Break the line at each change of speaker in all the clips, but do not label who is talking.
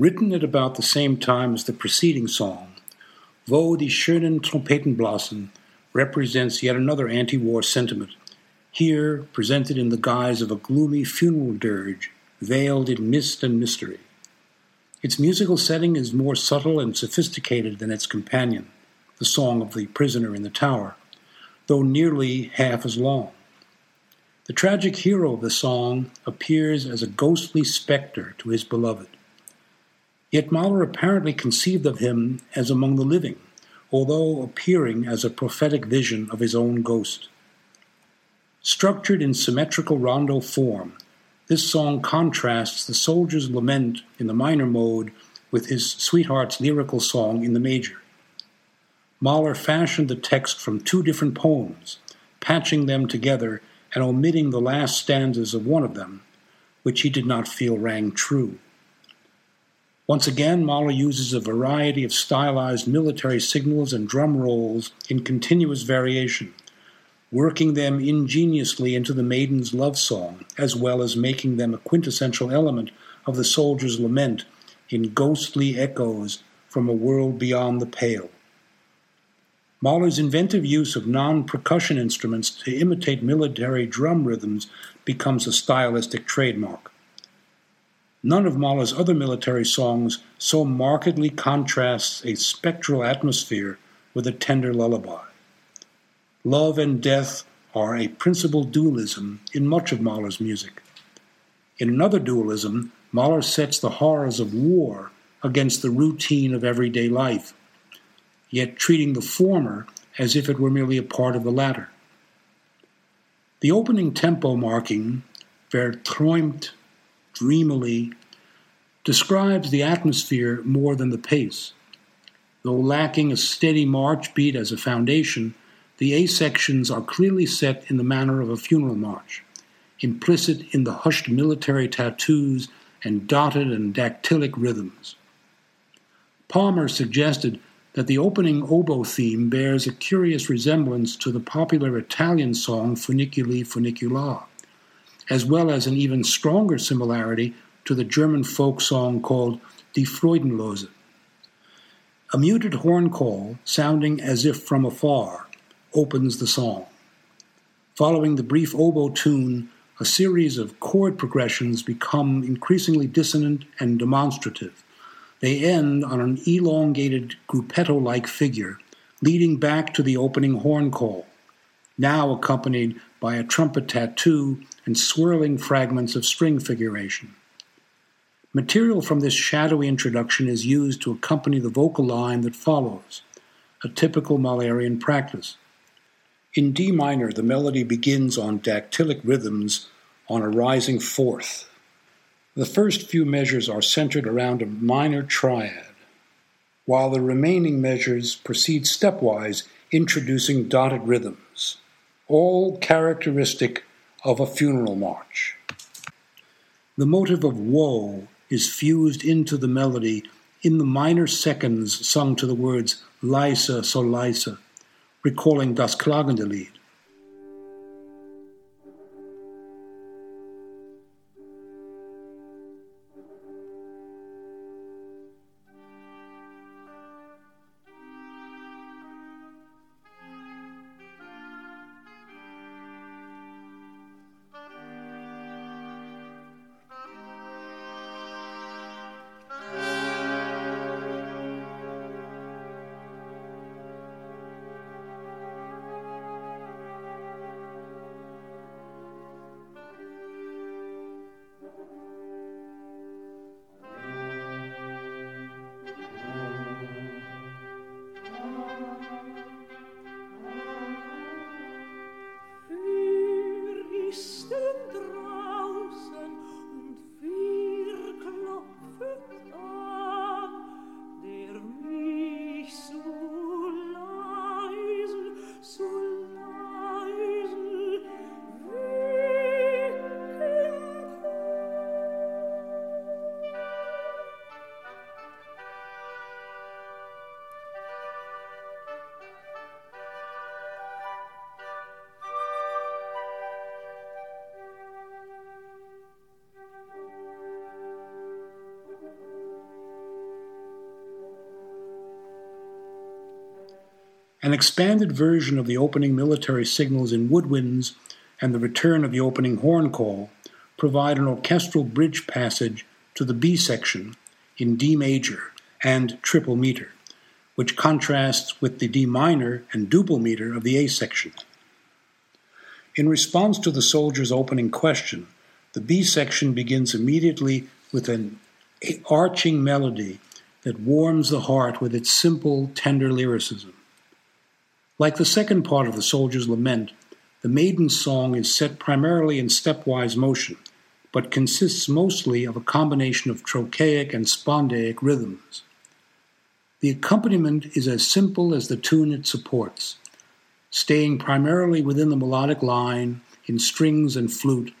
Written at about the same time as the preceding song, Wo die schönen Trompeten blasen represents yet another anti war sentiment, here presented in the guise of a gloomy funeral dirge veiled in mist and mystery. Its musical setting is more subtle and sophisticated than its companion, the song of the prisoner in the tower, though nearly half as long. The tragic hero of the song appears as a ghostly spectre to his beloved. Yet Mahler apparently conceived of him as among the living, although appearing as a prophetic vision of his own ghost. Structured in symmetrical rondo form, this song contrasts the soldier's lament in the minor mode with his sweetheart's lyrical song in the major. Mahler fashioned the text from two different poems, patching them together and omitting the last stanzas of one of them, which he did not feel rang true. Once again, Mahler uses a variety of stylized military signals and drum rolls in continuous variation, working them ingeniously into the maiden's love song, as well as making them a quintessential element of the soldier's lament in ghostly echoes from a world beyond the pale. Mahler's inventive use of non percussion instruments to imitate military drum rhythms becomes a stylistic trademark. None of Mahler's other military songs so markedly contrasts a spectral atmosphere with a tender lullaby. Love and death are a principal dualism in much of Mahler's music. In another dualism, Mahler sets the horrors of war against the routine of everyday life, yet treating the former as if it were merely a part of the latter. The opening tempo marking, Verträumt dreamily describes the atmosphere more than the pace. Though lacking a steady march beat as a foundation, the A sections are clearly set in the manner of a funeral march, implicit in the hushed military tattoos and dotted and dactylic rhythms. Palmer suggested that the opening oboe theme bears a curious resemblance to the popular Italian song Funiculi Funicula as well as an even stronger similarity to the German folk song called Die Freudenlose. A muted horn call, sounding as if from afar, opens the song. Following the brief oboe tune, a series of chord progressions become increasingly dissonant and demonstrative. They end on an elongated gruppetto like figure, leading back to the opening horn call, now accompanied by a trumpet tattoo and swirling fragments of string figuration. Material from this shadowy introduction is used to accompany the vocal line that follows, a typical Mahlerian practice. In D minor, the melody begins on dactylic rhythms on a rising fourth. The first few measures are centered around a minor triad, while the remaining measures proceed stepwise, introducing dotted rhythms, all characteristic of a funeral march. The motive of woe is fused into the melody in the minor seconds sung to the words Leise, so leise, recalling Das Klagende An expanded version of the opening military signals in woodwinds and the return of the opening horn call provide an orchestral bridge passage to the B section in D major and triple meter, which contrasts with the D minor and duple meter of the A section. In response to the soldier's opening question, the B section begins immediately with an arching melody that warms the heart with its simple, tender lyricism. Like the second part of the soldier's lament, the maiden's song is set primarily in stepwise motion, but consists mostly of a combination of trochaic and spondaic rhythms. The accompaniment is as simple as the tune it supports, staying primarily within the melodic line in strings and flute,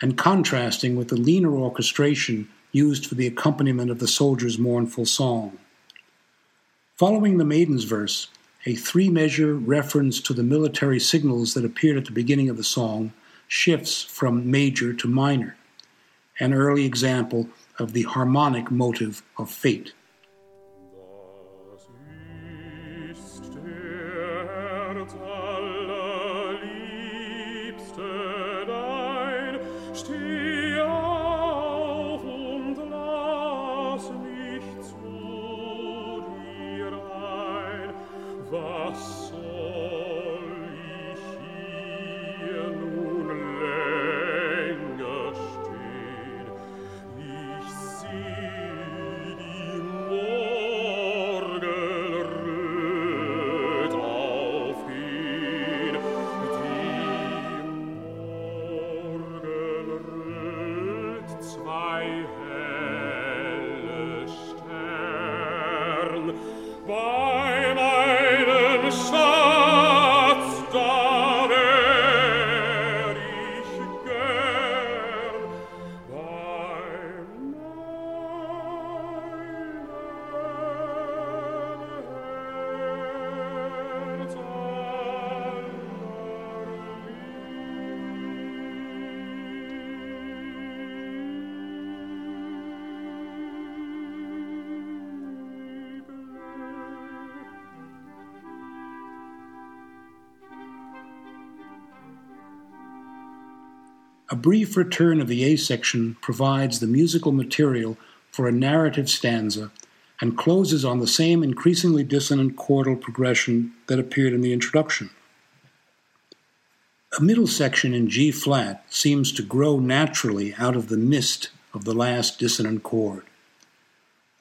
and contrasting with the leaner orchestration used for the accompaniment of the soldier's mournful song. Following the maiden's verse, a three measure reference to the military signals that appeared at the beginning of the song shifts from major to minor, an early example of the harmonic motive of fate. A brief return of the A section provides the musical material for a narrative stanza and closes on the same increasingly dissonant chordal progression that appeared in the introduction. A middle section in G flat seems to grow naturally out of the mist of the last dissonant chord.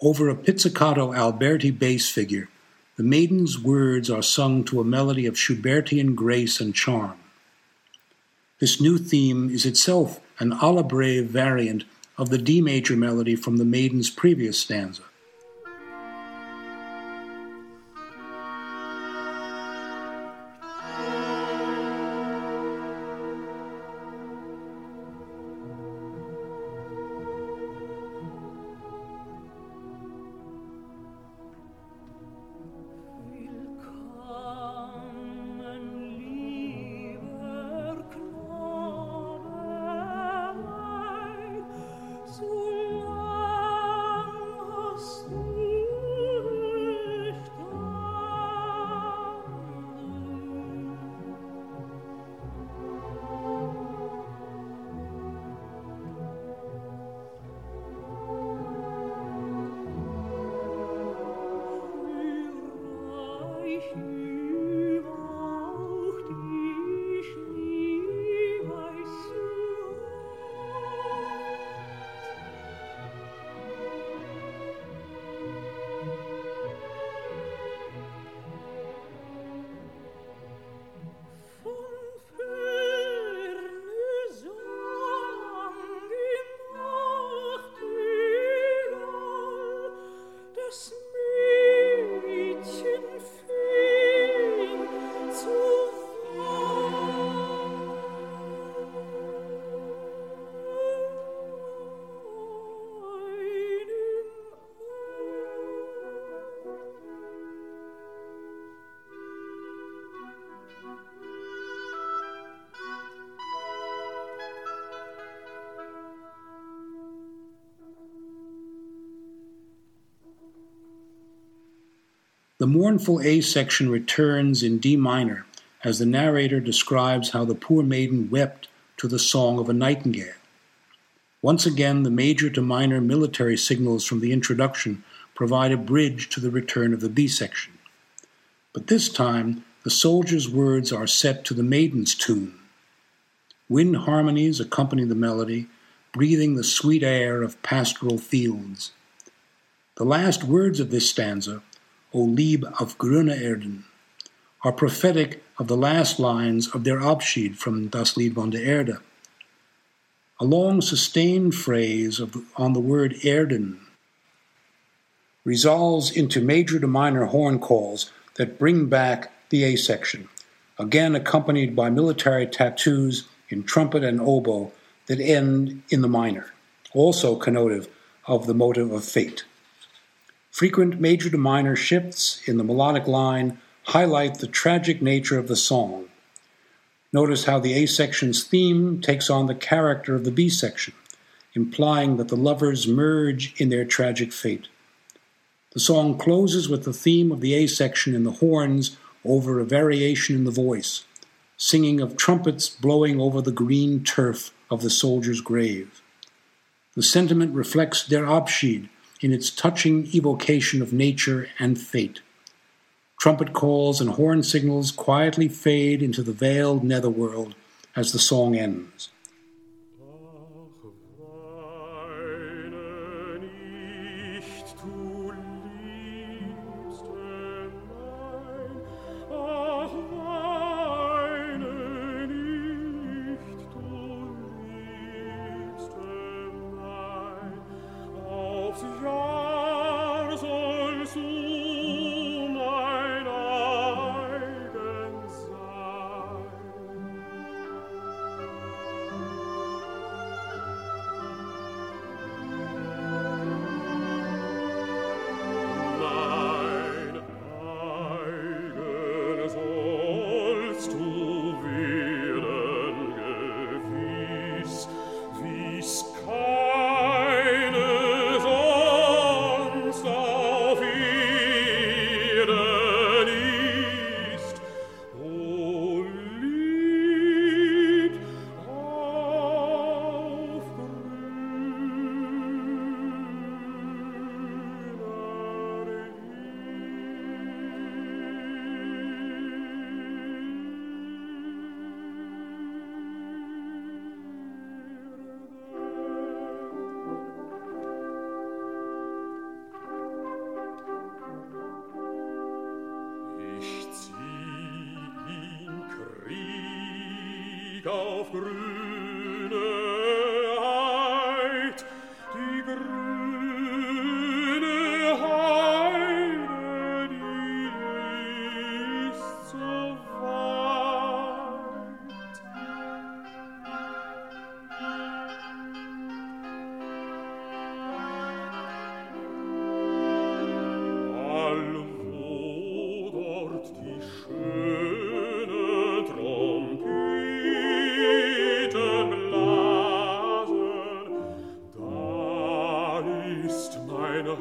Over a pizzicato Alberti bass figure, the maiden's words are sung to a melody of Schubertian grace and charm. This new theme is itself an alla variant of the D major melody from the maiden's previous stanza. The mournful A section returns in D minor as the narrator describes how the poor maiden wept to the song of a nightingale. Once again, the major to minor military signals from the introduction provide a bridge to the return of the B section. But this time, the soldier's words are set to the maiden's tune. Wind harmonies accompany the melody, breathing the sweet air of pastoral fields. The last words of this stanza, O Lieb auf grüne Erden, are prophetic of the last lines of Der Abschied from Das Lied von der Erde. A long sustained phrase the, on the word Erden resolves into major to minor horn calls that bring back the A section, again accompanied by military tattoos in trumpet and oboe that end in the minor, also connotive of the motive of fate. Frequent major to minor shifts in the melodic line highlight the tragic nature of the song. Notice how the A section's theme takes on the character of the B section, implying that the lovers merge in their tragic fate. The song closes with the theme of the A section in the horns over a variation in the voice, singing of trumpets blowing over the green turf of the soldier's grave. The sentiment reflects Der Abschied in its touching evocation of nature and fate. Trumpet calls and horn signals quietly fade into the veiled netherworld as the song ends. is.
Auf grüne deine